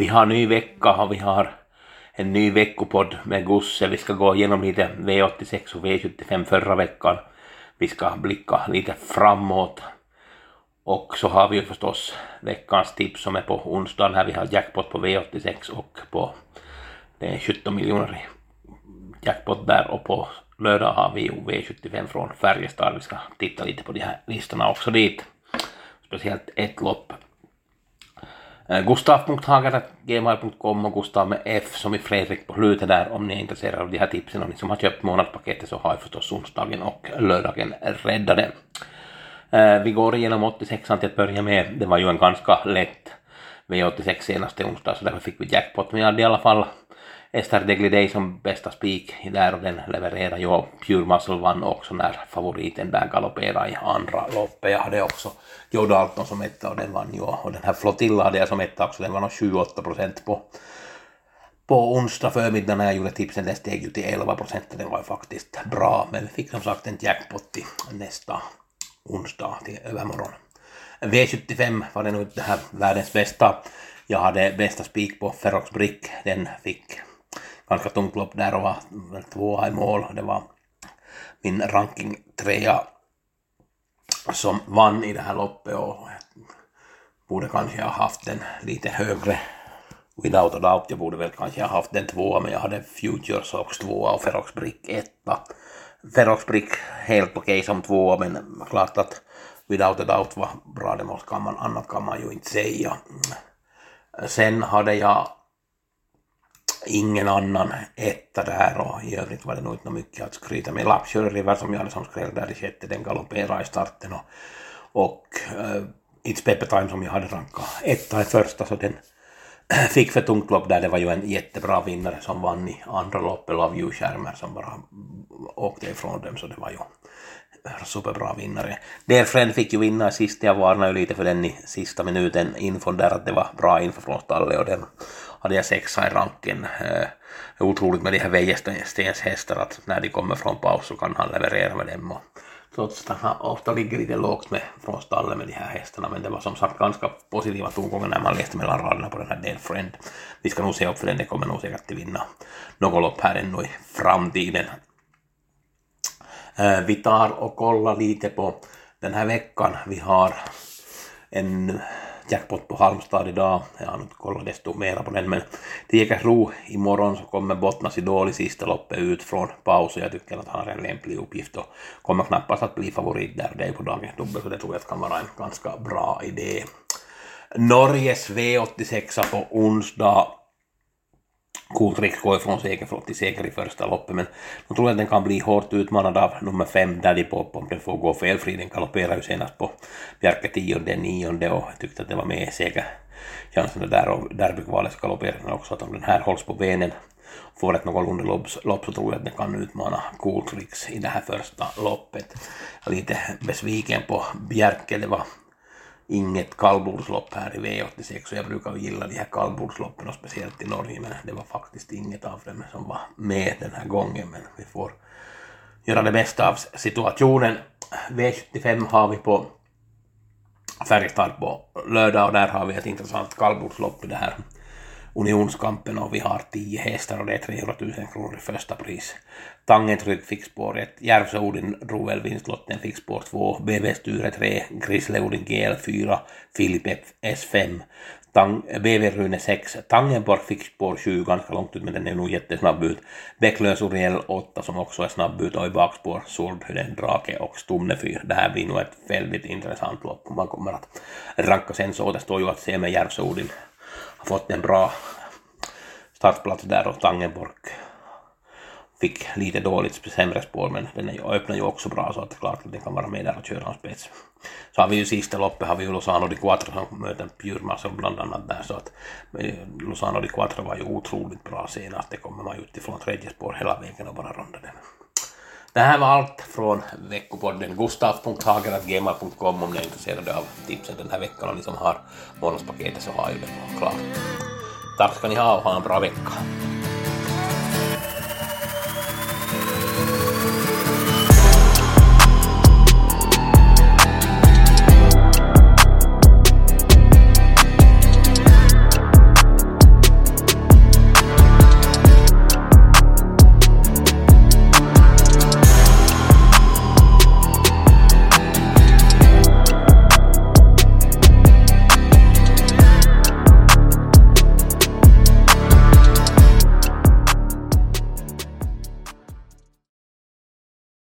Vi har ny vecka och vi har en ny veckopodd med Gusse. Vi ska gå igenom lite V86 och V75 förra veckan. Vi ska blicka lite framåt. Och så har vi ju förstås veckans tips som är på onsdagen här. Vi har jackpot på V86 och på det är 17 miljoner jackpot där och på lördag har vi V75 från Färjestad. Vi ska titta lite på de här listorna också dit. Speciellt ett lopp Eh, och Gustav med F som i Fredrik på slutet där om ni är intresserade av de här tipsen och ni som har köpt månadspaketet så har jag förstås onsdagen och lördagen räddade. Eh, vi går igenom 86 till att börja med. Det var ju en ganska lätt V86 senaste onsdag så därför fick vi jackpot. Men jag hade i alla fall Ester Degliday som bästa spik där och den levererar ju. Pure Muscle vann också när favoriten där galopperade i andra loppet. Jag hade också Joe Dalton som etta och den vann ju. Och den här Flotilla hade jag som etta också, den var nog 28 procent på på onsdag förmiddag när jag gjorde tipsen, den steg ju till 11 procent och den var ju faktiskt bra. Men vi fick som sagt en jackpot till nästa onsdag till övermorgon. V75 var det nog det här världens bästa. Jag hade bästa spik på Ferox Brick, den fick ganska tungt lopp där och var tvåa i mål. Det var min ranking trea som vann i det här loppet och borde kanske ha haft den lite högre. Without a doubt, jag borde väl kanske ha haft den tvåa men jag hade Futures också tvåa och Ferox Brick etta. Ferox Brick helt okej okay som tvåa men klart att Without a doubt var bra, det måste kan man, annat kan man ju inte säga. Sen hade jag ingen annan etta där och i övrigt var det nog inte mycket att skryta med. Lappkör River som jag hade som skräll där i sjätte, den galopperade i starten och, och uh, It's Pepper Time som jag hade rankat etta i första så den fick för tungt lopp där. Det var ju en jättebra vinnare som vann i andra loppet, Love You Skärmer som bara åkte ifrån dem så det var ju superbra vinnare. Der Friend fick ju vinna i sist, jag varnade ju lite för den i sista minuten infon där att det var bra info från stallet och den hade jag sexa i ranken. Eh, otroligt med de här Wäjerstens hästar att när de kommer från paus så kan han leverera med dem. Och trots att han ofta ligger lite lågt med från stallet med de här hästarna men det var som sagt ganska positiva tongångar när man läste mellan raderna på den här Dead Friend. Vi ska nog se upp för den, det kommer nog säkert att vinna något lopp här ännu i framtiden. Eh, Vi tar och kollar lite på den här veckan. Vi har en jackpot på Halmstad idag. Jag har inte kollat desto mera på den, men till imorgon så kommer Bottnas Idol i sista loppet ut från paus och jag tycker att han har en lämplig uppgift och kommer knappast att bli favorit där. Det är på dagens dubbel, så det tror jag kan vara en ganska bra idé. Norges V86 på onsdag Cooltrix går ifrån seger till seger i första loppet, men jag tror att den kan bli hårt utmanad av nummer fem Daddy Pop om den får gå felfri. Den galopperar ju senast på Bjerke tionde, nionde och jag tyckte att det var med seger chansen där och derbykvalet galopperar den också att om den här hålls på benen får ett någorlunda lopp, så tror jag att den kan utmana Cooltrix i det här första loppet. Jag är lite besviken på Bjerke, det var inget kallblodslopp här i V86 och jag brukar gilla de här kallblodsloppen och speciellt i Norge men det var faktiskt inget av dem som var med den här gången men vi får göra det bästa av situationen. V75 har vi på Färjestad på lördag och där har vi ett intressant kallblodslopp i det här Unionskampen och vi har 10 hästar och det är 300 000 kronor i första pris. Tangentryck fick spår 1, Järvsö-Odin drog väl vinstlotten, fick spår 2, BV Sture 3, Grisle-Odin GL 4, Filip S5, Tang, eh, BV Rune 6, Tangenborg fick spår 7 ganska långt ut men den är nog jättesnabb ut. Bäcklös Uriel 8 som också är snabb ut. Och i bakspår. Soldhöden Drake och Stumne 4. Det här blir nog ett väldigt intressant lopp. Man kommer att ranka sen så återstår ju att se med Järvsö-Odin har fått en bra startplats där och Tangenborg fick lite dåligt sämre spår men den öppnar ju också bra så att det är klart att den kan vara med där och köra en spets. Så har vi ju sista loppet har vi ju Lozano di Quattro som möter Pure bland annat där så att eh, Lozano di Quattro var ju otroligt bra senast. Det kommer man ju utifrån tredje spår hela vägen och bara rondade. Det här var allt från veckopodden. Gustav.hager.gmail.com om ni är intresserade av tipsen den här veckan och ni som har månadspaketet så har ju det klart. Tack ska ni ha och ha en bra vecka.